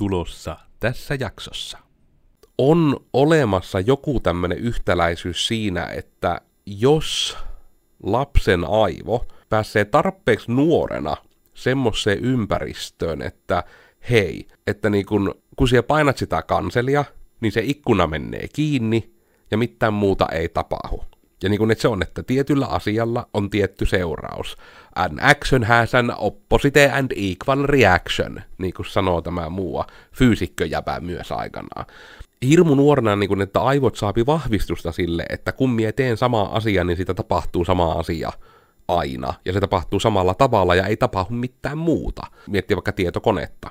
tulossa tässä jaksossa. On olemassa joku tämmöinen yhtäläisyys siinä, että jos lapsen aivo pääsee tarpeeksi nuorena semmoiseen ympäristöön, että hei, että niin kun, kun siellä painat sitä kanselia, niin se ikkuna menee kiinni ja mitään muuta ei tapahdu. Ja niin kuin että se on, että tietyllä asialla on tietty seuraus. An action has an opposite and equal reaction, niin kuin sanoo tämä muu fyysikköjäpä myös aikanaan. Hirmu nuorena, niin kuin, että aivot saapi vahvistusta sille, että kun mie teen samaa asiaa, niin sitä tapahtuu sama asia aina. Ja se tapahtuu samalla tavalla ja ei tapahdu mitään muuta. Miettii vaikka tietokonetta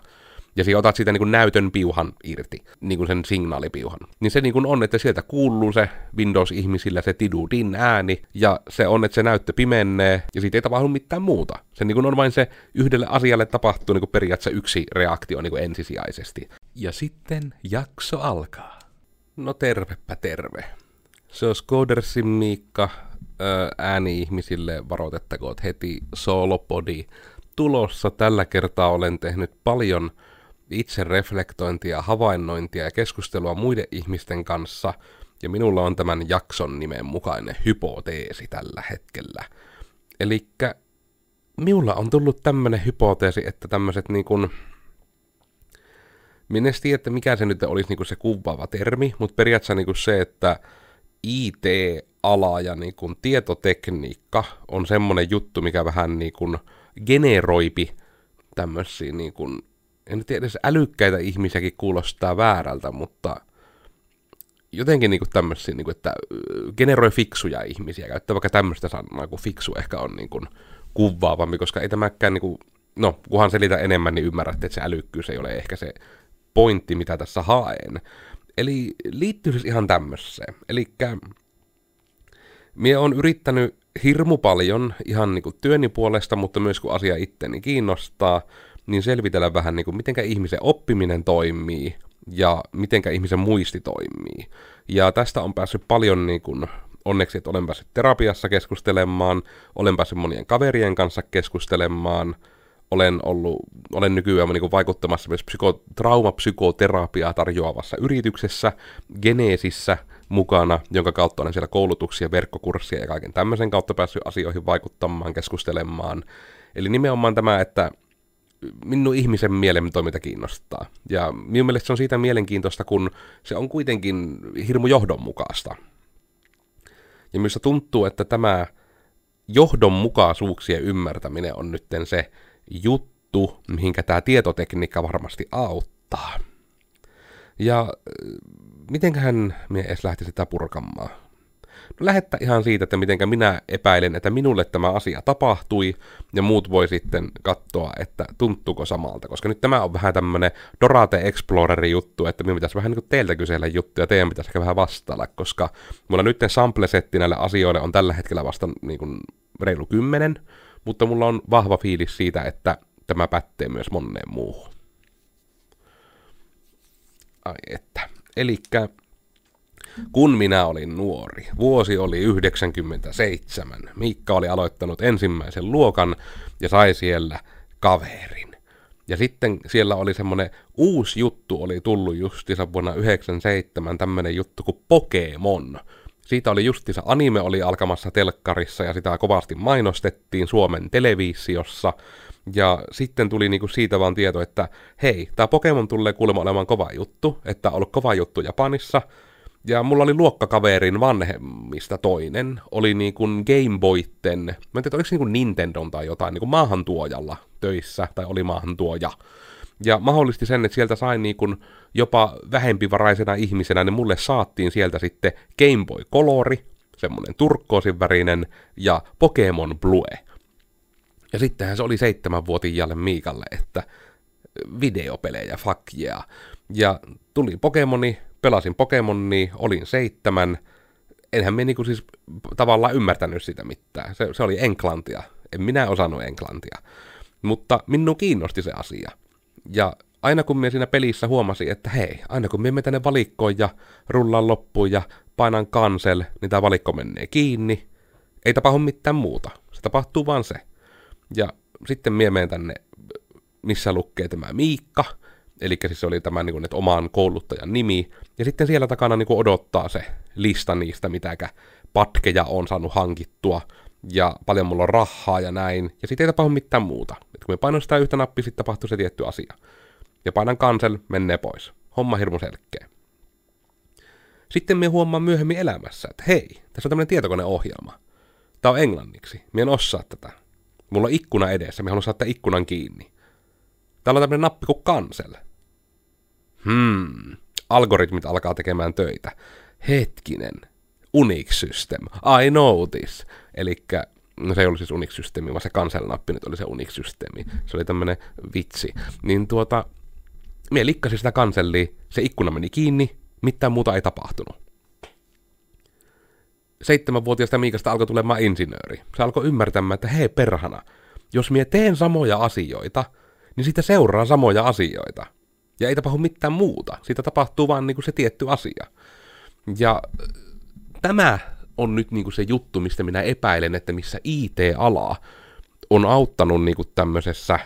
ja siinä otat siitä niin kuin näytön piuhan irti, niin kuin sen signaalipiuhan. Niin se niin kuin on, että sieltä kuuluu se Windows-ihmisillä se tidudin ääni, ja se on, että se näyttö pimenee, ja siitä ei tapahdu mitään muuta. Se niin kuin on vain se yhdelle asialle tapahtuu niin kuin periaatteessa yksi reaktio niin kuin ensisijaisesti. Ja sitten jakso alkaa. No tervepä terve. Se on Skodersin Miikka, ääni-ihmisille varoitettakoon heti Solopodi tulossa. Tällä kertaa olen tehnyt paljon itse reflektointia, havainnointia ja keskustelua muiden ihmisten kanssa, ja minulla on tämän jakson nimen mukainen hypoteesi tällä hetkellä. Eli minulla on tullut tämmöinen hypoteesi, että tämmöiset niin kuin, minä tiedä, että mikä se nyt olisi niin se kuvaava termi, mutta periaatteessa niin se, että IT-ala ja niin kuin tietotekniikka on semmoinen juttu, mikä vähän niin kuin generoipi tämmöisiä niin kuin en tiedä edes älykkäitä ihmisiäkin kuulostaa väärältä, mutta jotenkin niinku tämmöisiä, niinku, että generoi fiksuja ihmisiä, käyttää vaikka tämmöistä sanaa, kun fiksu ehkä on niinku kuvaavampi, koska ei tämäkään, niinku, no kunhan selitä enemmän, niin ymmärrätte, että se älykkyys ei ole ehkä se pointti, mitä tässä haen. Eli liittyy siis ihan tämmöiseen. Eli Mie on yrittänyt hirmu paljon ihan niinku työni puolesta, mutta myös kun asia itteni kiinnostaa, niin selvitellä vähän, niin kuin, mitenkä ihmisen oppiminen toimii ja mitenkä ihmisen muisti toimii. Ja tästä on päässyt paljon niin kuin, onneksi, että olen päässyt terapiassa keskustelemaan, olen päässyt monien kaverien kanssa keskustelemaan, olen, ollut, olen nykyään niin kuin, vaikuttamassa myös psyko, traumapsykoterapiaa tarjoavassa yrityksessä, Geneesissä mukana, jonka kautta olen siellä koulutuksia, verkkokurssia ja kaiken tämmöisen kautta päässyt asioihin vaikuttamaan, keskustelemaan. Eli nimenomaan tämä, että minun ihmisen mielen toiminta kiinnostaa. Ja minun mielestä se on siitä mielenkiintoista, kun se on kuitenkin hirmu johdonmukaista. Ja minusta tuntuu, että tämä johdonmukaisuuksien ymmärtäminen on nyt se juttu, mihinkä tämä tietotekniikka varmasti auttaa. Ja äh, mitenköhän minä edes lähtisin sitä purkamaan? No lähettä ihan siitä, että mitenkä minä epäilen, että minulle tämä asia tapahtui, ja muut voi sitten katsoa, että tuntuuko samalta, koska nyt tämä on vähän tämmönen Dorate Explorerin juttu, että minun pitäisi vähän niin kuin teiltä kysellä juttuja, teidän pitäisi ehkä vähän vastailla, koska mulla nyt sample-setti näille asioille on tällä hetkellä vasta niin kuin reilu kymmenen, mutta mulla on vahva fiilis siitä, että tämä pätee myös moneen muuhun. Ai että. Elikkä kun minä olin nuori, vuosi oli 97, Miikka oli aloittanut ensimmäisen luokan ja sai siellä kaverin. Ja sitten siellä oli semmonen uusi juttu, oli tullut justiinsa vuonna 97, tämmönen juttu kuin Pokemon. Siitä oli justiinsa anime oli alkamassa telkkarissa ja sitä kovasti mainostettiin Suomen televisiossa. Ja sitten tuli niinku siitä vaan tieto, että hei, tämä Pokemon tulee kuulemma olemaan kova juttu, että on ollut kova juttu Japanissa – ja mulla oli luokkakaverin vanhemmista toinen, oli niin kuin Gameboyten, mä en tiedä, oliko se niin kuin Nintendon tai jotain, niin kuin maahantuojalla töissä, tai oli maahantuoja. Ja mahdollisti sen, että sieltä sain niin kuin jopa vähempivaraisena ihmisenä, niin mulle saattiin sieltä sitten Game Boy Colori, semmonen turkkoosin värinen, ja Pokemon Blue. Ja sittenhän se oli seitsemänvuotiaalle Miikalle, että videopelejä, fuck yeah. Ja tuli Pokemoni, pelasin Pokemonia, olin seitsemän, enhän me niinku siis tavallaan ymmärtänyt sitä mitään. Se, se oli enklantia. En minä osannut enklantia. Mutta minun kiinnosti se asia. Ja aina kun minä siinä pelissä huomasin, että hei, aina kun minä tänne valikkoon ja rullaan loppuun ja painan cancel, niin tämä valikko menee kiinni. Ei tapahdu mitään muuta. Se tapahtuu vaan se. Ja sitten minä menen tänne, missä lukee tämä Miikka, eli siis se oli tämä niin kuin, oman kouluttajan nimi, ja sitten siellä takana niin kuin odottaa se lista niistä, mitäkä patkeja on saanut hankittua, ja paljon mulla on rahaa ja näin, ja sitten ei tapahdu mitään muuta. Et kun me painan sitä yhtä nappia, sitten tapahtuu se tietty asia. Ja painan cancel, menee pois. Homma hirmu selkeä. Sitten me huomaan myöhemmin elämässä, että hei, tässä on tämmöinen tietokoneohjelma. Tämä on englanniksi. Mie en osaa tätä. Mulla on ikkuna edessä, me haluan saada ikkunan kiinni. Täällä on tämmöinen nappi kuin cancel. Hmm, algoritmit alkaa tekemään töitä. Hetkinen, Unix System, I know this. Eli no se ei ollut siis Unix Systemi, vaan se cancel-nappi nyt oli se Unix Systemi. Se oli tämmönen vitsi. Niin tuota, mie likkasin sitä kansellia, se ikkuna meni kiinni, mitään muuta ei tapahtunut. Seitsemänvuotiaasta Miikasta alkoi tulemaan insinööri. Se alkoi ymmärtämään, että hei perhana, jos mie teen samoja asioita, niin siitä seuraa samoja asioita. Ja ei tapahdu mitään muuta. Siitä tapahtuu vaan niin kuin se tietty asia. Ja äh, tämä on nyt niin kuin se juttu, mistä minä epäilen, että missä IT-ala on auttanut niin kuin tämmöisessä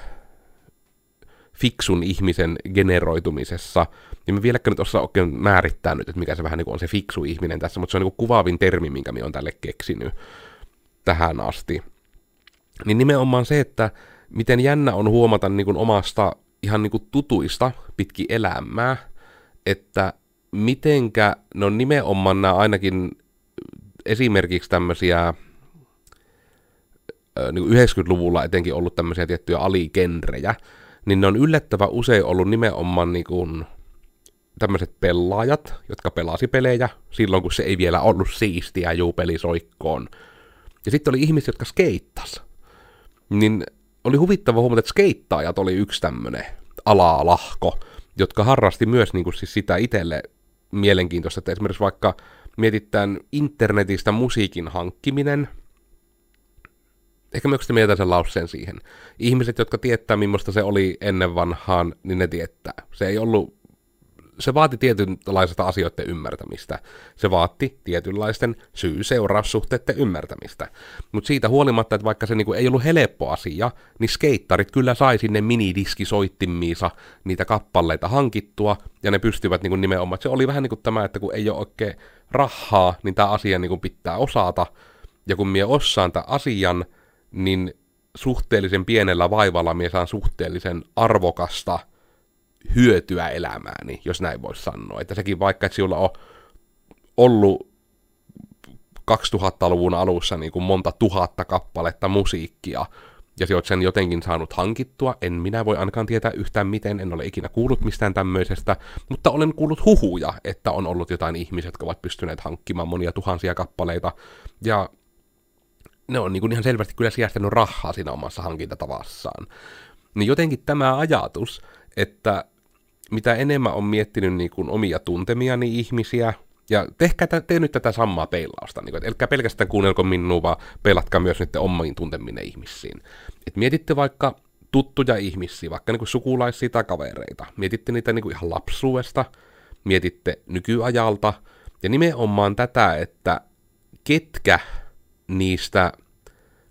fiksun ihmisen generoitumisessa, niin mä vieläkään nyt osaa oikein määrittää nyt, että mikä se vähän niin kuin on se fiksu ihminen tässä, mutta se on niin kuin kuvaavin termi, minkä minä olen tälle keksinyt tähän asti. Niin nimenomaan se, että miten jännä on huomata niin kuin omasta ihan niin kuin tutuista pitki elämää, että mitenkä, no nimenomaan nämä ainakin esimerkiksi tämmöisiä niin 90-luvulla etenkin ollut tämmöisiä tiettyjä aligenrejä, niin ne on yllättävän usein ollut nimenomaan niin kuin tämmöiset pelaajat, jotka pelasi pelejä silloin, kun se ei vielä ollut siistiä juu pelisoikkoon. Ja sitten oli ihmiset, jotka skeittas. Niin oli huvittava huomata, että skeittaajat oli yksi tämmöinen alalahko, jotka harrasti myös niin kuin siis sitä itselle mielenkiintoista, että esimerkiksi vaikka mietitään internetistä musiikin hankkiminen, ehkä myös mieltä sen lauseen siihen. Ihmiset, jotka tietää, millaista se oli ennen vanhaan, niin ne tietää. Se ei ollut se vaati tietynlaisesta asioiden ymmärtämistä. Se vaati tietynlaisten syy-seuraussuhteiden ymmärtämistä. Mutta siitä huolimatta, että vaikka se niinku ei ollut helppo asia, niin skeittarit kyllä sai sinne minidiskisoittimmiinsa niitä kappaleita hankittua, ja ne pystyvät niinku nimenomaan. Se oli vähän niin kuin tämä, että kun ei ole oikein rahaa, niin tämä asia niinku pitää osata, ja kun minä osaan tämän asian, niin suhteellisen pienellä vaivalla minä saan suhteellisen arvokasta – hyötyä elämääni, jos näin voisi sanoa. Että sekin vaikka, että sinulla on ollut 2000-luvun alussa niin kuin monta tuhatta kappaletta musiikkia, ja sinä olet sen jotenkin saanut hankittua, en minä voi ainakaan tietää yhtään miten, en ole ikinä kuullut mistään tämmöisestä, mutta olen kuullut huhuja, että on ollut jotain ihmisiä, jotka ovat pystyneet hankkimaan monia tuhansia kappaleita, ja ne on niin kuin ihan selvästi kyllä sijästänyt rahaa siinä omassa hankintatavassaan. Niin jotenkin tämä ajatus, että mitä enemmän on miettinyt niin kuin omia tuntemiani ihmisiä, ja tehkää te nyt tätä samaa peilausta, niin kuin, että pelkästään kuunnelko minua, vaan peilatkaa myös nyt omiin tunteminen ihmisiin. Et mietitte vaikka tuttuja ihmisiä, vaikka niin kuin sukulaisia tai kavereita. Mietitte niitä niin kuin ihan lapsuudesta, mietitte nykyajalta, ja nimenomaan tätä, että ketkä niistä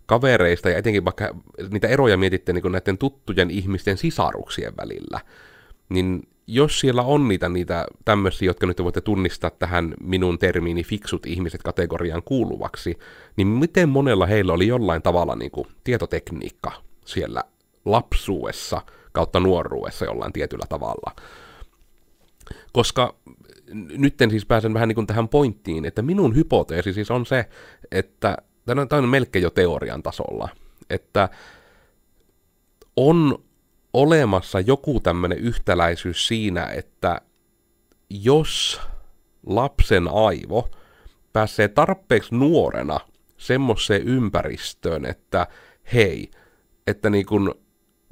kavereista, ja etenkin vaikka niitä eroja mietitte niin näiden tuttujen ihmisten sisaruksien välillä, niin jos siellä on niitä, niitä tämmöisiä, jotka nyt voitte tunnistaa tähän minun termiini fiksut ihmiset kategoriaan kuuluvaksi, niin miten monella heillä oli jollain tavalla niin kuin tietotekniikka siellä lapsuudessa kautta nuoruudessa jollain tietyllä tavalla. Koska nyt siis pääsen vähän niin kuin tähän pointtiin, että minun hypoteesi siis on se, että tämä on melkein jo teorian tasolla, että on olemassa joku tämmöinen yhtäläisyys siinä, että jos lapsen aivo pääsee tarpeeksi nuorena semmoiseen ympäristöön, että hei, että niin kun,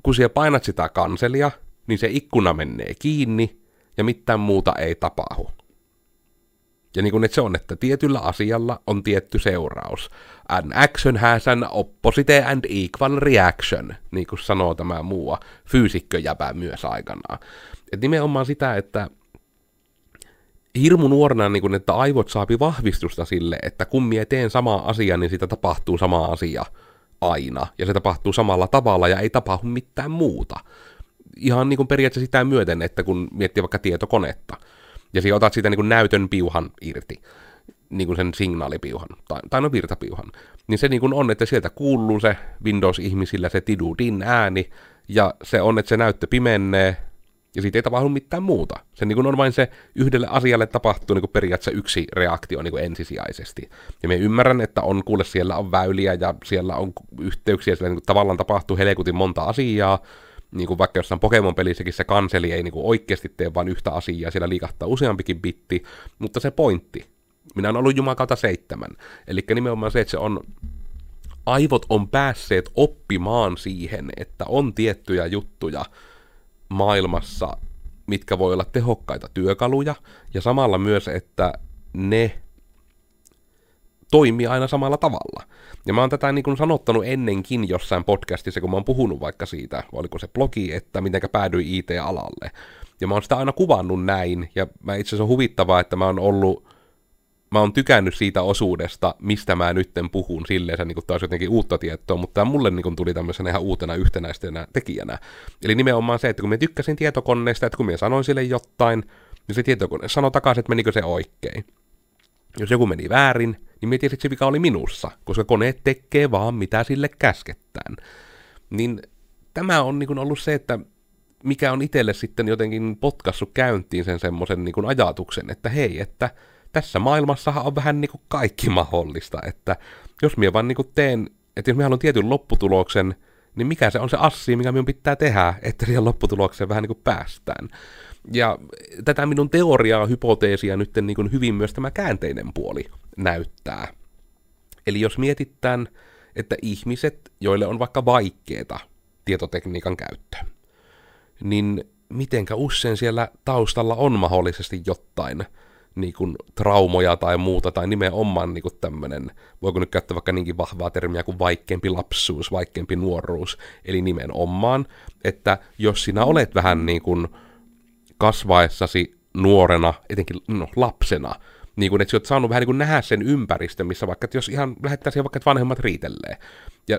kun siellä painat sitä kanselia, niin se ikkuna menee kiinni ja mitään muuta ei tapahdu. Ja niin kuin että se on, että tietyllä asialla on tietty seuraus. An action has an opposite and equal reaction, niin kuin sanoo tämä muu fyysikköjäpä myös aikanaan. Et nimenomaan sitä, että hirmu nuorena, niin kuin, että aivot saapi vahvistusta sille, että kun mie teen samaa asiaa, niin sitä tapahtuu sama asia aina, ja se tapahtuu samalla tavalla, ja ei tapahdu mitään muuta. ihan niin kuin periaatteessa sitä myöten, että kun miettii vaikka tietokonetta, ja siinä otat siitä niin kuin näytön piuhan irti, niin kuin sen signaalipiuhan, tai, tai no virtapiuhan, niin se niin kuin on, että sieltä kuuluu se Windows-ihmisillä se tidudin ääni, ja se on, että se näyttö pimenee, ja siitä ei tapahdu mitään muuta. Se niin on vain se yhdelle asialle tapahtuu niin periaatteessa yksi reaktio niin ensisijaisesti. Ja me ymmärrän, että on kuule siellä on väyliä ja siellä on yhteyksiä, siellä niin tavallaan tapahtuu helekutin monta asiaa, niin kuin vaikka jossain Pokemon-pelissäkin se kanseli ei niin kuin oikeasti tee vain yhtä asiaa, siellä liikahtaa useampikin bitti, mutta se pointti, minä olen ollut Jumakalta seitsemän, eli nimenomaan se, että se on aivot on päässeet oppimaan siihen, että on tiettyjä juttuja, maailmassa, mitkä voi olla tehokkaita työkaluja, ja samalla myös, että ne toimii aina samalla tavalla. Ja mä oon tätä niin kuin sanottanut ennenkin jossain podcastissa, kun mä oon puhunut vaikka siitä, oliko se blogi, että mitenkä päädyin IT-alalle. Ja mä oon sitä aina kuvannut näin, ja mä itse asiassa on huvittavaa, että mä oon ollut mä oon tykännyt siitä osuudesta, mistä mä nytten puhun silleen, niin kuin taas jotenkin uutta tietoa, mutta tämä mulle niin tuli tämmöisenä ihan uutena yhtenäistenä tekijänä. Eli nimenomaan se, että kun mä tykkäsin tietokoneesta, että kun mä sanoin sille jotain, niin se tietokone sanoi takaisin, että menikö se oikein. Jos joku meni väärin, niin mä tiesin, että se vika oli minussa, koska kone tekee vaan mitä sille käskettään. Niin tämä on niin ollut se, että mikä on itselle sitten jotenkin potkassut käyntiin sen semmoisen niin ajatuksen, että hei, että tässä maailmassahan on vähän niin kaikki mahdollista, että jos minä vaan niin teen, että jos minä haluan tietyn lopputuloksen, niin mikä se on se assi, mikä minun pitää tehdä, että siihen lopputulokseen vähän niin päästään. Ja tätä minun teoriaa, hypoteesia nyt niin kuin hyvin myös tämä käänteinen puoli näyttää. Eli jos mietitään, että ihmiset, joille on vaikka vaikeeta tietotekniikan käyttö, niin mitenkä usein siellä taustalla on mahdollisesti jotain niin kuin, traumoja tai muuta, tai nimenomaan niin tämmöinen, voiko nyt käyttää vaikka niinkin vahvaa termiä kuin vaikeampi lapsuus, vaikeampi nuoruus, eli nimenomaan, että jos sinä olet vähän niin kuin kasvaessasi nuorena, etenkin no, lapsena, niin kuin, että sä oot saanut vähän niin nähdä sen ympäristön, missä vaikka, että jos ihan lähettäisiin vaikka, että vanhemmat riitelee, ja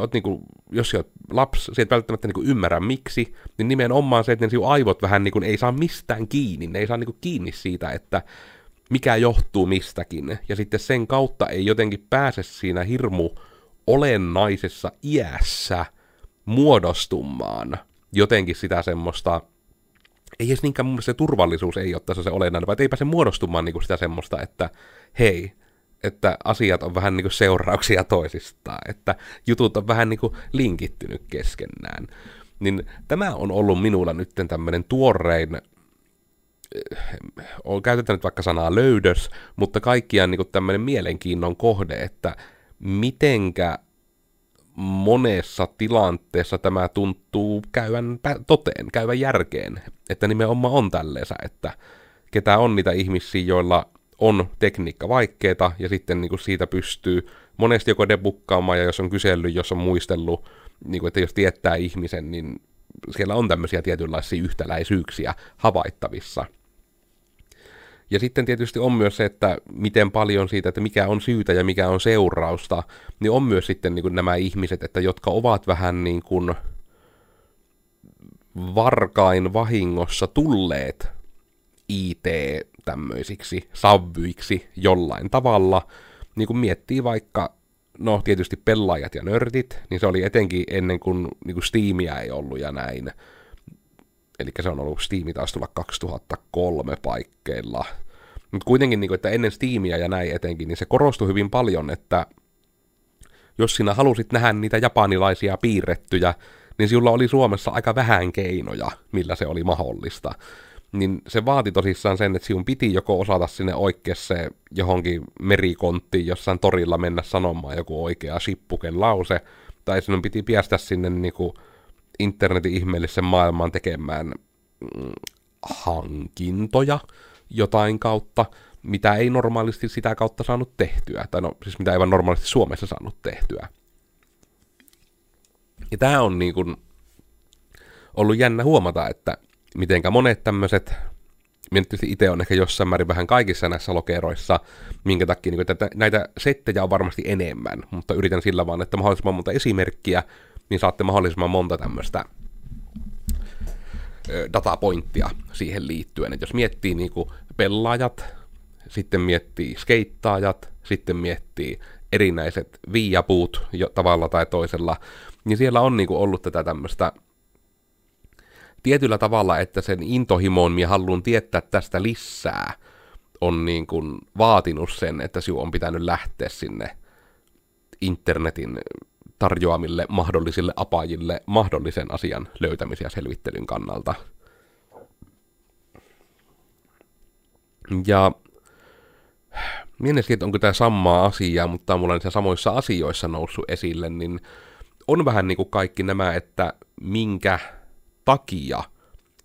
oot, niin kuin, jos sä oot lapsi, sä et välttämättä niin ymmärrä miksi, niin nimenomaan se, että ne aivot vähän niin kuin, ei saa mistään kiinni, ne ei saa niin kuin, kiinni siitä, että mikä johtuu mistäkin, ja sitten sen kautta ei jotenkin pääse siinä hirmu olennaisessa iässä muodostumaan jotenkin sitä semmoista ei edes niinkään mun se turvallisuus ei ole tässä se olennainen, vaan ei pääse muodostumaan niin kuin sitä semmoista, että hei, että asiat on vähän niin kuin seurauksia toisistaan, että jutut on vähän niin kuin linkittynyt keskenään. Niin tämä on ollut minulla nyt tämmöinen tuorein, eh, käytetään nyt vaikka sanaa löydös, mutta kaikkiaan niin tämmöinen mielenkiinnon kohde, että mitenkä monessa tilanteessa tämä tuntuu käyvän toteen, käyvän järkeen, että nimenomaan on tälleensä, että ketä on niitä ihmisiä, joilla on tekniikka vaikeeta, ja sitten niin kuin siitä pystyy monesti joko debukkaamaan, ja jos on kysellyt, jos on muistellut, niin kuin, että jos tietää ihmisen, niin siellä on tämmöisiä tietynlaisia yhtäläisyyksiä havaittavissa – ja sitten tietysti on myös se, että miten paljon siitä, että mikä on syytä ja mikä on seurausta, niin on myös sitten niin kuin nämä ihmiset, että jotka ovat vähän niin kuin varkain vahingossa tulleet IT tämmöisiksi savvyiksi jollain tavalla, niin kuin miettii vaikka, no tietysti pelaajat ja nörtit, niin se oli etenkin ennen kuin, niin kuin Steamia ei ollut ja näin, eli se on ollut Steam taas tulla 2003 paikkeilla. Mutta kuitenkin, niin kuin, että ennen Steamia ja näin etenkin, niin se korostui hyvin paljon, että jos sinä halusit nähdä niitä japanilaisia piirrettyjä, niin sinulla oli Suomessa aika vähän keinoja, millä se oli mahdollista. Niin se vaati tosissaan sen, että sinun piti joko osata sinne oikeassa johonkin merikonttiin jossain torilla mennä sanomaan joku oikea sippuken lause, tai sinun piti piästä sinne niin kuin internetin ihmeellisen maailmaan tekemään mm, hankintoja jotain kautta, mitä ei normaalisti sitä kautta saanut tehtyä, tai no siis mitä ei vaan normaalisti Suomessa saanut tehtyä. Ja tämä on niin kuin ollut jännä huomata, että mitenkä monet tämmöiset, minä itse on ehkä jossain määrin vähän kaikissa näissä lokeroissa, minkä takia niin kuin, että näitä settejä on varmasti enemmän, mutta yritän sillä vaan, että mahdollisimman monta esimerkkiä, niin saatte mahdollisimman monta tämmöistä datapointtia siihen liittyen. Et jos miettii niin kuin pelaajat, sitten miettii skeittaajat, sitten miettii erinäiset viiapuut jo tavalla tai toisella, niin siellä on niin kuin ollut tätä tämmöistä tietyllä tavalla, että sen intohimoon ja haluan tietää tästä lisää, on niin kuin vaatinut sen, että sinun on pitänyt lähteä sinne internetin tarjoamille mahdollisille apajille mahdollisen asian löytämisen ja selvittelyn kannalta. Ja mietin että onko tämä samaa asiaa, mutta mulla on samoissa asioissa noussut esille, niin on vähän niin kuin kaikki nämä, että minkä takia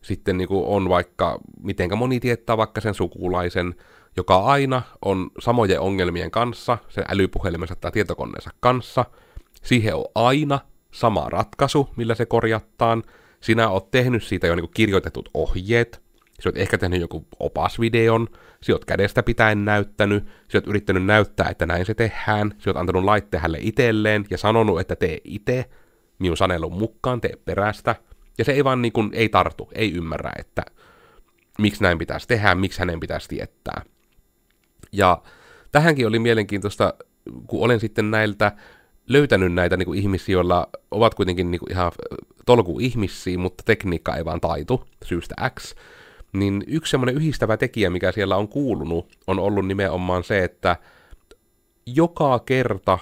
sitten niin kuin on vaikka, mitenkä moni tietää vaikka sen sukulaisen, joka aina on samojen ongelmien kanssa, sen älypuhelimensa tai tietokoneensa kanssa. Siihen on aina sama ratkaisu, millä se korjattaan. Sinä oot tehnyt siitä jo niin kirjoitetut ohjeet, sä oot ehkä tehnyt joku opasvideon, sä oot kädestä pitäen näyttänyt, sä oot yrittänyt näyttää, että näin se tehdään, sä oot antanut laitteen hänelle itselleen ja sanonut, että tee itse, minun sanelun mukaan, tee perästä. Ja se ei vaan niin kuin, ei tartu, ei ymmärrä, että miksi näin pitäisi tehdä, miksi hänen pitäisi tietää. Ja tähänkin oli mielenkiintoista, kun olen sitten näiltä löytänyt näitä niin kuin ihmisiä, joilla ovat kuitenkin niin kuin ihan tolku ihmisiä, mutta tekniikka ei vaan taitu syystä X, niin yksi semmoinen yhdistävä tekijä, mikä siellä on kuulunut, on ollut nimenomaan se, että joka kerta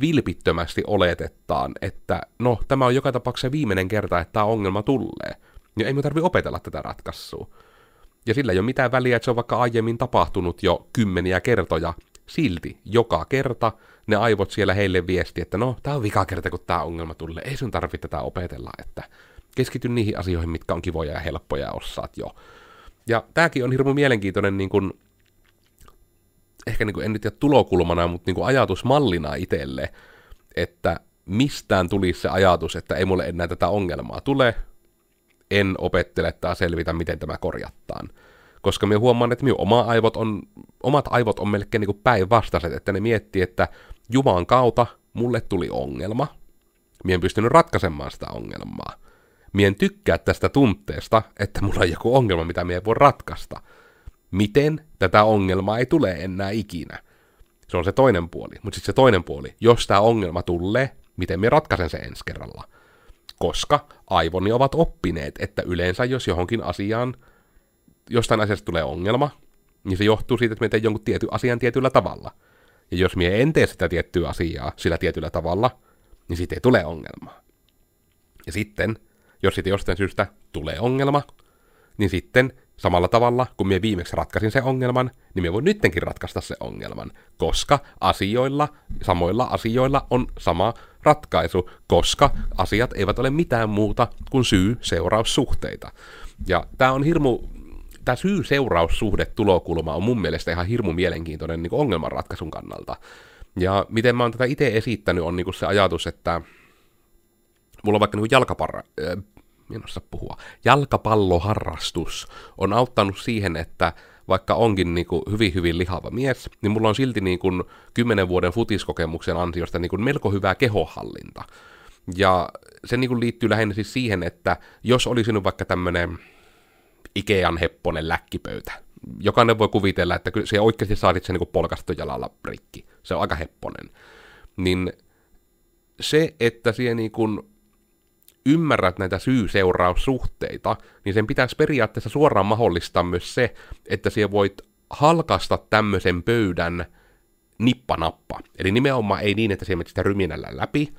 vilpittömästi oletetaan, että no, tämä on joka tapauksessa viimeinen kerta, että tämä ongelma tulee. Ja ei me tarvitse opetella tätä ratkaisua. Ja sillä ei ole mitään väliä, että se on vaikka aiemmin tapahtunut jo kymmeniä kertoja. Silti joka kerta ne aivot siellä heille viesti, että no, tämä on vika kerta, kun tämä ongelma tulee. Ei sun tarvitse tätä opetella, että keskity niihin asioihin, mitkä on kivoja ja helppoja ja osaat jo. Ja tämäkin on hirveän mielenkiintoinen niin kuin, ehkä niin kuin, en nyt tiedä tulokulmana, mutta niin kuin ajatusmallina itselle, että mistään tulisi se ajatus, että ei mulle enää tätä ongelmaa tule, en opettele tai selvitä, miten tämä korjattaan. Koska me huomaan, että minun oma aivot on, omat aivot on melkein niin päinvastaiset, että ne miettii, että Jumalan kautta mulle tuli ongelma, minä en pystynyt ratkaisemaan sitä ongelmaa. Mien tykkää tästä tunteesta, että mulla on joku ongelma, mitä mie voi ratkaista. Miten tätä ongelmaa ei tule enää ikinä? Se on se toinen puoli. Mutta sitten se toinen puoli, jos tämä ongelma tulee, miten me ratkaisen sen ensi kerralla? Koska aivoni ovat oppineet, että yleensä jos johonkin asiaan, jostain asiasta tulee ongelma, niin se johtuu siitä, että me teen jonkun tietyn asian tietyllä tavalla. Ja jos mie en tee sitä tiettyä asiaa sillä tietyllä tavalla, niin siitä ei tule ongelmaa. Ja sitten jos sitten jostain syystä tulee ongelma, niin sitten samalla tavalla, kun minä viimeksi ratkaisin sen ongelman, niin minä voin nyttenkin ratkaista sen ongelman, koska asioilla, samoilla asioilla on sama ratkaisu, koska asiat eivät ole mitään muuta kuin syy-seuraussuhteita. Ja tämä on hirmu, tämä syy-seuraussuhde tulokulma on mun mielestä ihan hirmu mielenkiintoinen niin ongelmanratkaisun kannalta. Ja miten mä oon tätä itse esittänyt on niin se ajatus, että mulla on vaikka niin jalkaparra, äh, puhua, jalkapalloharrastus on auttanut siihen, että vaikka onkin niin kuin hyvin hyvin lihava mies, niin mulla on silti niin kuin 10 vuoden futiskokemuksen ansiosta niin kuin melko hyvää kehohallinta. Ja se niin kuin liittyy lähinnä siis siihen, että jos olisi nyt vaikka tämmöinen Ikean hepponen läkkipöytä, jokainen voi kuvitella, että se oikeasti saatit sen niin polkastu jalalla rikki. Se on aika hepponen. Niin se, että siihen niin kuin ymmärrät näitä syy-seuraussuhteita, niin sen pitäisi periaatteessa suoraan mahdollistaa myös se, että siellä voit halkasta tämmöisen pöydän nippanappa. Eli nimenomaan ei niin, että siellä sitä ryminällä läpi,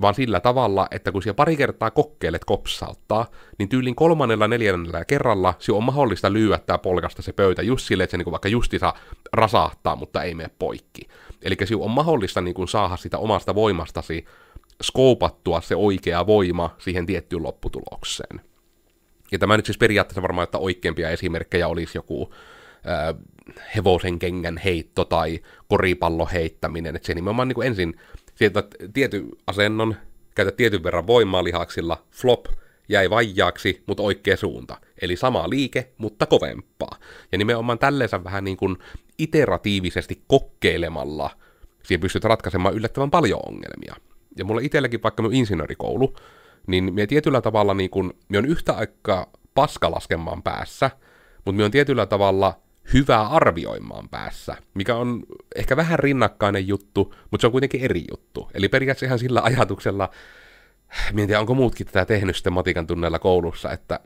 vaan sillä tavalla, että kun siellä pari kertaa kokeilet kopsauttaa, niin tyylin kolmannella, neljännellä kerralla se on mahdollista lyöttää polkasta se pöytä just silleen, että se niin vaikka justissa rasahtaa, mutta ei mene poikki. Eli se on mahdollista niin kuin saada sitä omasta voimastasi skoopattua se oikea voima siihen tiettyyn lopputulokseen. Ja tämä nyt siis periaatteessa varmaan, että oikeimpia esimerkkejä olisi joku äh, hevosen kengän heitto tai koripallo heittäminen, että se nimenomaan niin kuin ensin sieltä tietyn asennon, käytä tietyn verran voimaa lihaksilla, flop, jäi vajaaksi, mutta oikea suunta. Eli sama liike, mutta kovempaa. Ja nimenomaan tälleensä vähän niin kuin iteratiivisesti kokeilemalla siihen pystyt ratkaisemaan yllättävän paljon ongelmia ja mulla itselläkin vaikka minun insinöörikoulu, niin me tietyllä tavalla niin kun, me on yhtä aikaa paskalaskemaan päässä, mutta minä on tietyllä tavalla hyvää arvioimaan päässä, mikä on ehkä vähän rinnakkainen juttu, mutta se on kuitenkin eri juttu. Eli periaatteessa ihan sillä ajatuksella, tiedä, onko muutkin tätä tehnyt sitten matikan tunneilla koulussa, että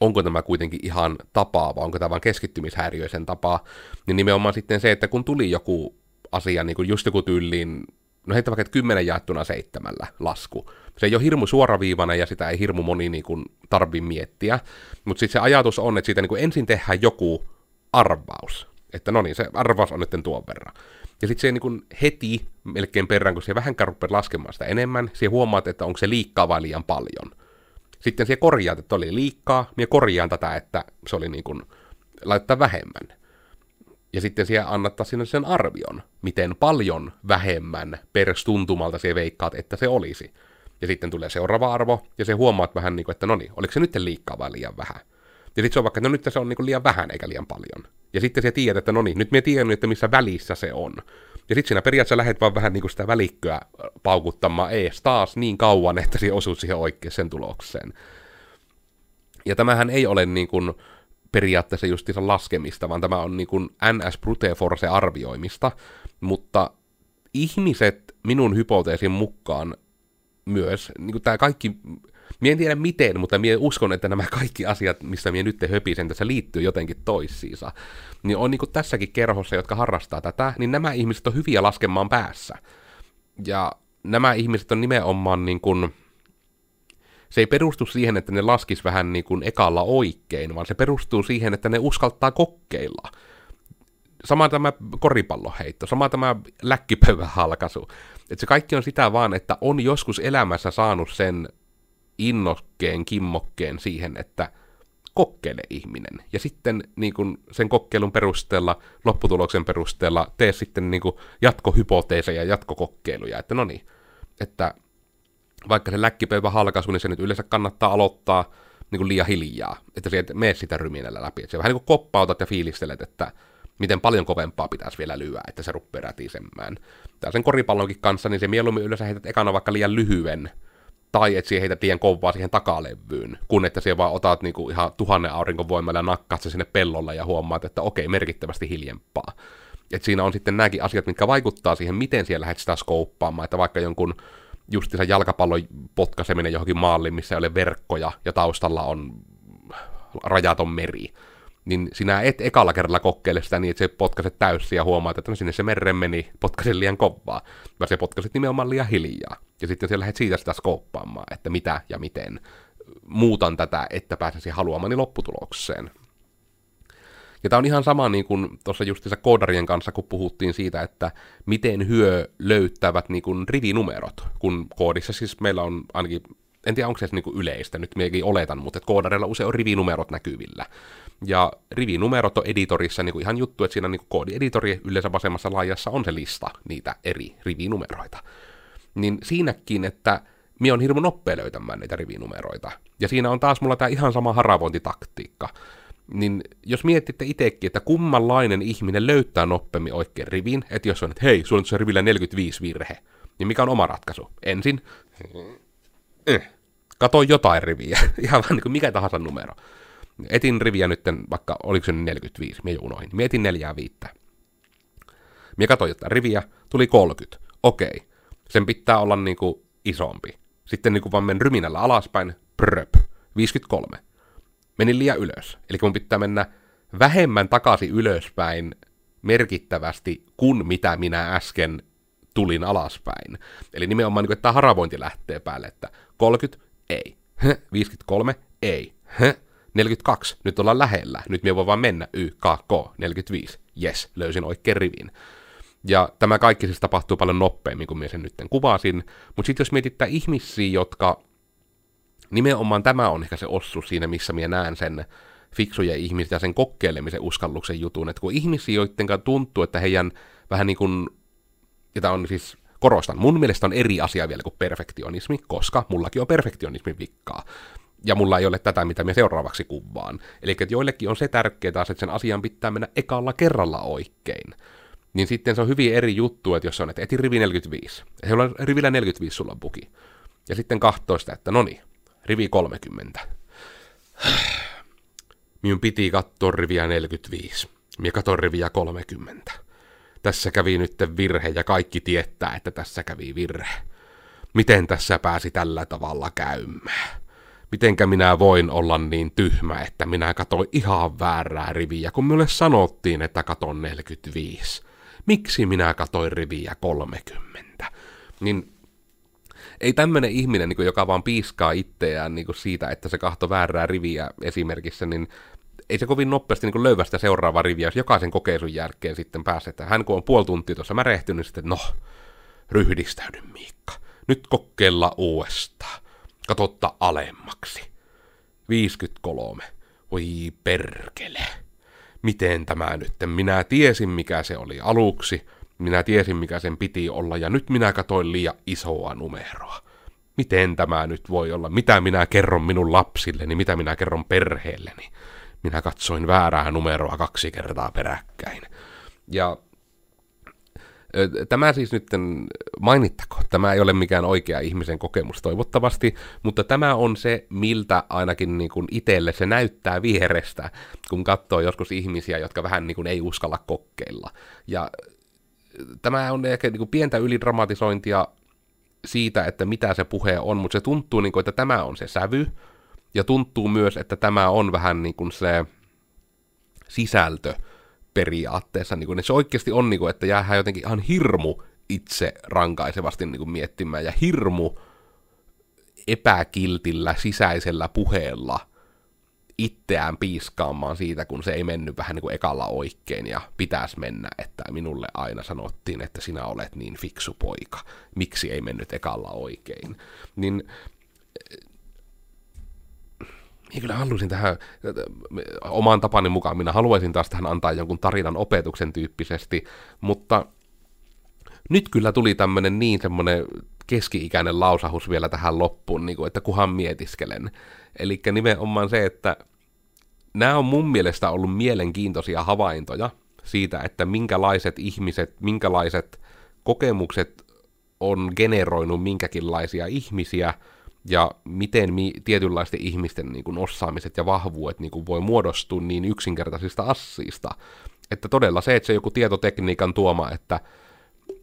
onko tämä kuitenkin ihan tapaa, vai onko tämä vain keskittymishäiriöisen tapaa, niin nimenomaan sitten se, että kun tuli joku asia, niin kuin just joku tyyliin, no heitä vaikka, kymmenen jaettuna seitsemällä lasku. Se ei ole hirmu suoraviivainen ja sitä ei hirmu moni niin kuin tarvi miettiä, mutta sitten se ajatus on, että siitä niin kuin ensin tehdään joku arvaus, että no niin, se arvaus on nyt tuon verran. Ja sitten se niin kuin heti melkein perään, kun se vähän rupeaa laskemaan sitä enemmän, se huomaat, että onko se liikkaa vai liian paljon. Sitten se korjaat, että oli liikkaa, ja korjaan tätä, että se oli niin kuin, laittaa vähemmän. Ja sitten siellä annattaa sinne sen arvion, miten paljon vähemmän per tuntumalta se veikkaat, että se olisi. Ja sitten tulee seuraava arvo, ja se huomaat vähän niin kuin, että no niin, oliko se nyt liikkaa vai liian vähän. Ja sitten se on vaikka, että no nyt se on niin liian vähän eikä liian paljon. Ja sitten sä tiedät, että no niin, nyt me tiedän, että missä välissä se on. Ja sitten siinä periaatteessa lähdet vaan vähän niin kuin sitä välikköä paukuttamaan ees taas niin kauan, että se osuu siihen oikeaan tulokseen. Ja tämähän ei ole niin kuin periaatteessa justiinsa laskemista, vaan tämä on niin kuin NS brute force arvioimista, mutta ihmiset minun hypoteesin mukaan myös, niin kuin tämä kaikki Mie en tiedä miten, mutta mie uskon, että nämä kaikki asiat, mistä mie nyt höpisen, tässä liittyy jotenkin toisiinsa. Niin on niin tässäkin kerhossa, jotka harrastaa tätä, niin nämä ihmiset on hyviä laskemaan päässä. Ja nämä ihmiset on nimenomaan niin kuin, se ei perustu siihen, että ne laskis vähän niin kuin ekalla oikein, vaan se perustuu siihen, että ne uskaltaa kokeilla. Sama tämä koripalloheitto, sama tämä läkkipöydän Että se kaikki on sitä vaan, että on joskus elämässä saanut sen innokkeen, kimmokkeen siihen, että kokeile ihminen. Ja sitten niin kuin sen kokeilun perusteella, lopputuloksen perusteella, tee sitten niin kuin jatkohypoteeseja ja jatkokokeiluja. Että no niin, että vaikka se läkkipöyvä halkaisu, niin se nyt yleensä kannattaa aloittaa niin kuin liian hiljaa, että sieltä mene sitä ryminällä läpi. Että se vähän niin kuin koppautat ja fiilistelet, että miten paljon kovempaa pitäisi vielä lyödä, että se rupeaa rätisemään. Tää sen koripallonkin kanssa, niin se mieluummin yleensä heität ekana vaikka liian lyhyen tai että siihen heität liian kovaa siihen takalevyyn, kun että siellä vaan otat niinku ihan tuhannen aurinkovoimalla ja nakkaat se sinne pellolle ja huomaat, että okei, merkittävästi hiljempaa. Et siinä on sitten nämäkin asiat, mitkä vaikuttaa siihen, miten siellä lähdet sitä skouppaamaan, että vaikka jonkun justiinsa jalkapallon potkaiseminen johonkin maaliin, missä ei ole verkkoja ja taustalla on rajaton meri, niin sinä et ekalla kerralla kokeile sitä niin, että se potkaset täysin ja huomaat, että no sinne se merre meni, potkasen liian kovaa, vaan se potkaset nimenomaan liian hiljaa. Ja sitten se lähdet siitä sitä skouppaamaan, että mitä ja miten muutan tätä, että pääsisi haluamani lopputulokseen. Ja tämä on ihan sama niin kuin tuossa justiinsa koodarien kanssa, kun puhuttiin siitä, että miten hyö löytävät niin kuin rivinumerot, kun koodissa siis meillä on ainakin, en tiedä onko se niin kuin yleistä, nyt minäkin oletan, mutta koodareilla usein on rivinumerot näkyvillä. Ja rivinumerot on editorissa niin kuin ihan juttu, että siinä niin kuin koodieditori yleensä vasemmassa laajassa on se lista niitä eri rivinumeroita. Niin siinäkin, että minä on hirmu nopea löytämään niitä rivinumeroita. Ja siinä on taas mulla tämä ihan sama haravointitaktiikka. Niin jos mietitte itsekin, että kummanlainen ihminen löytää nopeammin oikein rivin, että jos on, että hei, sulla on se rivillä 45 virhe, niin mikä on oma ratkaisu? Ensin, eh, kato jotain riviä, ihan niin kuin mikä tahansa numero. Etin riviä nyt, vaikka oliko se 45, minä unohin. Mietin neljää viittä. Minä katsoin jotain riviä, tuli 30. Okei, sen pitää olla niinku isompi. Sitten niinku vaan menen ryminällä alaspäin, pröp, 53. Menin liian ylös. Eli mun pitää mennä vähemmän takaisin ylöspäin merkittävästi kuin mitä minä äsken tulin alaspäin. Eli nimenomaan, niin että tämä haravointi lähtee päälle, että 30, ei. 53, ei. 42, nyt ollaan lähellä, nyt me voi vaan mennä, Y, K, K, 45, yes, löysin oikein rivin. Ja tämä kaikki siis tapahtuu paljon nopeammin kuin minä sen nyt kuvasin, mutta sitten jos mietittää ihmisiä, jotka, nimenomaan tämä on ehkä se ossu siinä, missä minä näen sen fiksuja ihmisiä ja sen kokeilemisen uskalluksen jutun, että kun ihmisiä, joiden tuntuu, että heidän vähän niin kuin, ja tämä on siis korostan, mun mielestä on eri asia vielä kuin perfektionismi, koska mullakin on perfektionismin vikkaa ja mulla ei ole tätä, mitä me seuraavaksi kuvaan. Eli että joillekin on se tärkeää taas, että sen asian pitää mennä ekalla kerralla oikein. Niin sitten se on hyvin eri juttu, että jos on, että eti rivi 45. Se on rivillä 45 sulla on buki. Ja sitten kahtoista, että no niin, rivi 30. Minun piti katsoa riviä 45. Minä katsoin riviä 30. Tässä kävi nyt virhe ja kaikki tietää, että tässä kävi virhe. Miten tässä pääsi tällä tavalla käymään? Mitenkä minä voin olla niin tyhmä, että minä katoin ihan väärää riviä, kun minulle sanottiin, että katon 45. Miksi minä katoin riviä 30? Niin ei tämmöinen ihminen, niin joka vaan piiskaa itseään niin siitä, että se kahto väärää riviä esimerkissä, niin ei se kovin nopeasti niin löyvä sitä seuraavaa riviä, jos jokaisen kokeisun jälkeen sitten pääsee. Hän kun on puoli tuntia tuossa märehtynyt, niin sitten no, ryhdistäydy Miikka. Nyt kokeilla uudestaan. Katotta alemmaksi. 53. Oi perkele. Miten tämä nyt? Minä tiesin, mikä se oli aluksi. Minä tiesin, mikä sen piti olla, ja nyt minä katoin liian isoa numeroa. Miten tämä nyt voi olla? Mitä minä kerron minun lapsilleni? Mitä minä kerron perheelleni? Minä katsoin väärää numeroa kaksi kertaa peräkkäin. Ja Tämä siis nyt mainittako, tämä ei ole mikään oikea ihmisen kokemus toivottavasti, mutta tämä on se, miltä ainakin niin kuin itselle se näyttää vierestä, kun katsoo joskus ihmisiä, jotka vähän niin kuin ei uskalla kokeilla. Ja tämä on ehkä niin kuin pientä ylidramatisointia siitä, että mitä se puhe on, mutta se tuntuu, niin kuin, että tämä on se sävy, ja tuntuu myös, että tämä on vähän niin kuin se sisältö periaatteessa. Niin kuin, se oikeasti on, niin kuin, että jäähän jotenkin ihan hirmu itse rankaisevasti niin kuin miettimään, ja hirmu epäkiltillä sisäisellä puheella itseään piiskaamaan siitä, kun se ei mennyt vähän niin kuin ekalla oikein ja pitäisi mennä, että minulle aina sanottiin, että sinä olet niin fiksu poika, miksi ei mennyt ekalla oikein. Niin minä kyllä haluaisin tähän oman tapani mukaan, minä haluaisin taas tähän antaa jonkun tarinan opetuksen tyyppisesti, mutta nyt kyllä tuli tämmöinen niin semmoinen keski-ikäinen lausahus vielä tähän loppuun, niin kuin, että kuhan mietiskelen. Eli nimenomaan se, että nämä on mun mielestä ollut mielenkiintoisia havaintoja siitä, että minkälaiset ihmiset, minkälaiset kokemukset on generoinut minkäkinlaisia ihmisiä, ja miten mi- tietynlaisten ihmisten niin kuin, osaamiset ja vahvuudet niin kuin, voi muodostua niin yksinkertaisista assiista. Että todella se, että se joku tietotekniikan tuoma, että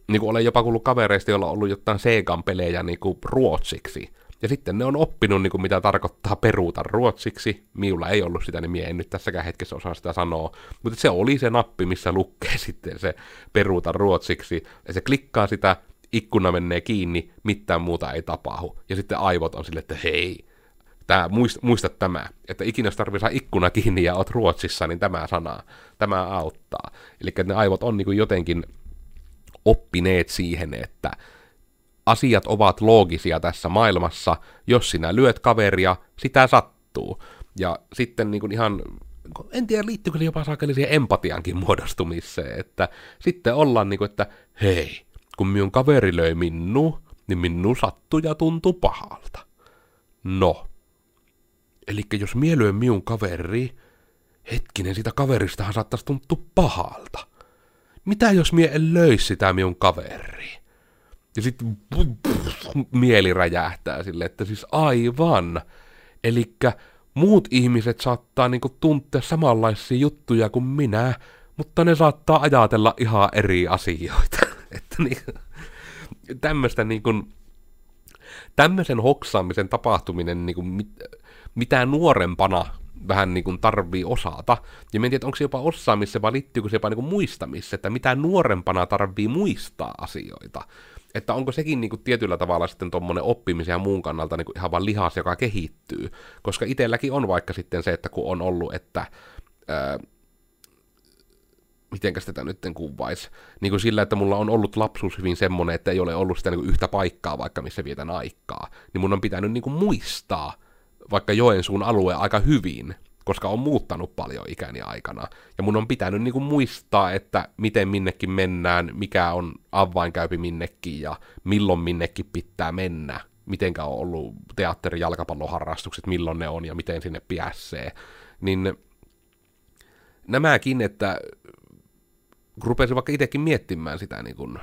niin kuin olen jopa kuullut kavereista, joilla on ollut jotain Segan pelejä niin kuin, ruotsiksi. Ja sitten ne on oppinut, niin kuin, mitä tarkoittaa peruuta ruotsiksi. Miulla ei ollut sitä, niin mie en nyt tässäkään hetkessä osaa sitä sanoa. Mutta se oli se nappi, missä lukee sitten se peruuta ruotsiksi. Ja se klikkaa sitä, ikkuna menee kiinni, mitään muuta ei tapahdu. Ja sitten aivot on sille, että hei, tää, muist, muista tämä, että ikinä jos tarvitsee saa ikkuna kiinni ja oot Ruotsissa, niin tämä sana, tämä auttaa. Eli ne aivot on niin jotenkin oppineet siihen, että asiat ovat loogisia tässä maailmassa, jos sinä lyöt kaveria, sitä sattuu. Ja sitten niin kuin ihan, en tiedä liittyykö se jopa saakeli siihen empatiankin muodostumiseen, että sitten ollaan niin kuin, että hei, kun minun kaveri löi minnu, niin minun sattui ja tuntui pahalta. No. Eli jos mie lyön minun kaveri, hetkinen, sitä kaveristahan saattaisi tuntua pahalta. Mitä jos mie en löisi sitä minun kaveri? Ja sitten mieli räjähtää sille, että siis aivan. Eli muut ihmiset saattaa niinku tuntea samanlaisia juttuja kuin minä, mutta ne saattaa ajatella ihan eri asioita. että niin, tämmöistä niin kuin, tämmöisen hoksaamisen tapahtuminen niin kuin mit, mitä nuorempana vähän niin kuin tarvii osata. Ja en tiedä, onko se jopa osaamissa vai liittyykö se jopa niin muistamissa, että mitä nuorempana tarvii muistaa asioita. Että onko sekin niin kuin tietyllä tavalla sitten tuommoinen oppimisen ja muun kannalta niin kuin ihan vaan lihas, joka kehittyy. Koska itselläkin on vaikka sitten se, että kun on ollut, että mitenkäs tätä nyt kuvaisi, niin kuin sillä, että mulla on ollut lapsuus hyvin semmoinen, että ei ole ollut sitä niin kuin yhtä paikkaa vaikka missä vietän aikaa, niin mun on pitänyt niin kuin muistaa vaikka Joensuun alue aika hyvin, koska on muuttanut paljon ikäni aikana. Ja mun on pitänyt niin kuin muistaa, että miten minnekin mennään, mikä on avainkäypi minnekin ja milloin minnekin pitää mennä. Mitenkä on ollut teatteri- jalkapalloharrastukset, milloin ne on ja miten sinne pääsee. Niin nämäkin, että rupesin vaikka itsekin miettimään sitä niin kuin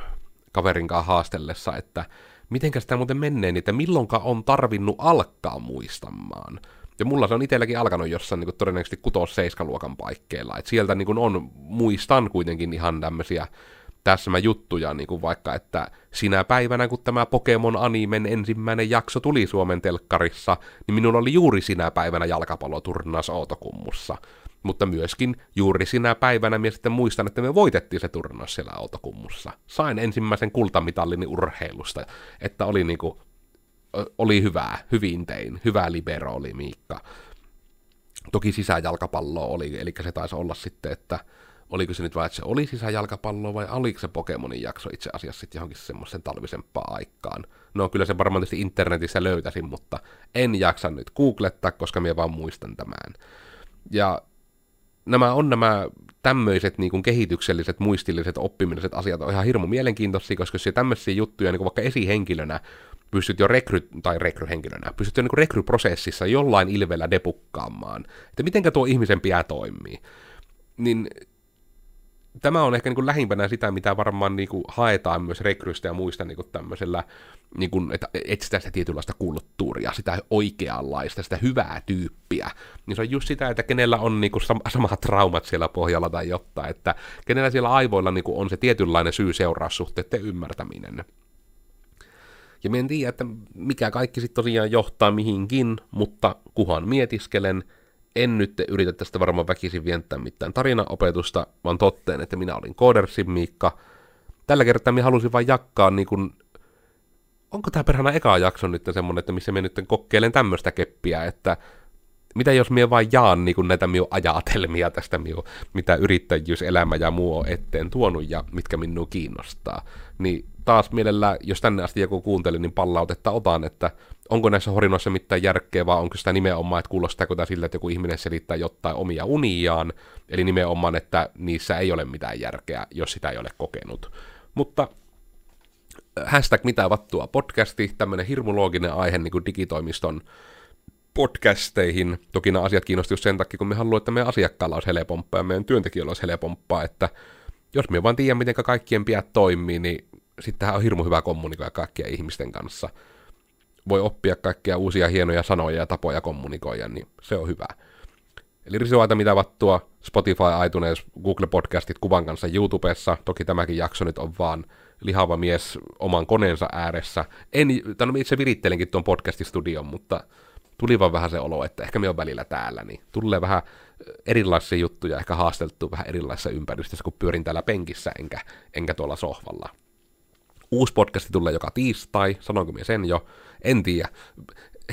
kaverinkaan haastellessa, että mitenkä sitä muuten menee, että milloinka on tarvinnut alkaa muistamaan. Ja mulla se on itselläkin alkanut jossain niin kuin todennäköisesti 6-7 luokan paikkeilla. Et sieltä niin kuin on, muistan kuitenkin ihan tämmöisiä täsmä juttuja, niin kuin vaikka, että sinä päivänä, kun tämä Pokemon Animen ensimmäinen jakso tuli Suomen telkkarissa, niin minulla oli juuri sinä päivänä jalkapalloturnaus Outokummussa. Mutta myöskin juuri sinä päivänä minä sitten muistan, että me voitettiin se turnaus siellä Outokummussa. Sain ensimmäisen kultamitallini urheilusta, että oli niinku, oli hyvää, hyvin tein, hyvä libero oli Miikka. Toki sisäjalkapallo oli, eli se taisi olla sitten, että oliko se nyt vai, että se oli sisäjalkapallo vai oliko se Pokemonin jakso itse asiassa sitten johonkin semmoisen talvisempaan aikaan. No kyllä se varmaan tietysti internetissä löytäisin, mutta en jaksa nyt googlettaa, koska minä vaan muistan tämän. Ja nämä on nämä tämmöiset niin kuin kehitykselliset, muistilliset, oppimilliset asiat on ihan hirmu mielenkiintoisia, koska se tämmöisiä juttuja niin kuin vaikka esihenkilönä pystyt jo rekry, tai rekryhenkilönä, pystyt jo niin kuin rekryprosessissa jollain ilvellä depukkaamaan, että mitenkä tuo ihmisen pää toimii. Niin tämä on ehkä niin kuin lähimpänä sitä, mitä varmaan niin kuin haetaan myös rekrystä ja muista niin kuin tämmöisellä, niin kuin, että etsitään sitä tietynlaista kulttuuria, sitä oikeanlaista, sitä hyvää tyyppiä. Niin se on just sitä, että kenellä on niin kuin samat traumat siellä pohjalla tai jotain, että kenellä siellä aivoilla niin kuin on se tietynlainen syy-seuraussuhteiden ymmärtäminen. Ja mä en tiedä, että mikä kaikki sitten tosiaan johtaa mihinkin, mutta kuhan mietiskelen, en nyt yritä tästä varmaan väkisin vienttää mitään tarinaopetusta, vaan totteen, että minä olin Koodersin Miikka. Tällä kertaa minä halusin vain jakkaa niin kuin, onko tämä perhana eka jakso nyt semmonen, että missä minä nyt kokeilen tämmöistä keppiä, että mitä jos minä vain jaan niin kuin näitä minun ajatelmia tästä minun, mitä yrittäjyys, elämä ja muu on eteen tuonut ja mitkä minua kiinnostaa. Niin taas mielellä, jos tänne asti joku kuunteli, niin palautetta otan, että onko näissä horinoissa mitään järkeä, vai onko sitä nimenomaan, että kuulostaako tämä sillä, että joku ihminen selittää jotain omia uniaan, eli nimenomaan, että niissä ei ole mitään järkeä, jos sitä ei ole kokenut. Mutta äh, hashtag mitä vattua podcasti, tämmöinen hirmulooginen aihe niin kuin digitoimiston podcasteihin. Toki nämä asiat kiinnostivat sen takia, kun me haluamme, että meidän asiakkaalla olisi helpompaa ja meidän työntekijöillä olisi helpompaa, että jos me vaan tiedän, miten kaikkien piät toimii, niin sittenhän on hirmu hyvä kommunikoida kaikkien ihmisten kanssa. Voi oppia kaikkia uusia hienoja sanoja ja tapoja kommunikoida, niin se on hyvä. Eli risuaita mitä vattua, Spotify, iTunes, Google Podcastit kuvan kanssa YouTubessa. Toki tämäkin jakso nyt on vaan lihava mies oman koneensa ääressä. En, tai no itse virittelinkin tuon podcastistudion, mutta tuli vaan vähän se olo, että ehkä me on välillä täällä, niin tulee vähän erilaisia juttuja, ehkä haasteltu vähän erilaisissa ympäristöissä, kun pyörin täällä penkissä, enkä, enkä tuolla sohvalla. Uusi podcasti tulee joka tiistai, sanonko minä sen jo, en tiedä.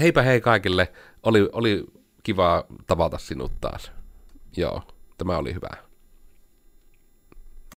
Heipä hei kaikille, oli, oli kiva tavata sinut taas. Joo, tämä oli hyvä.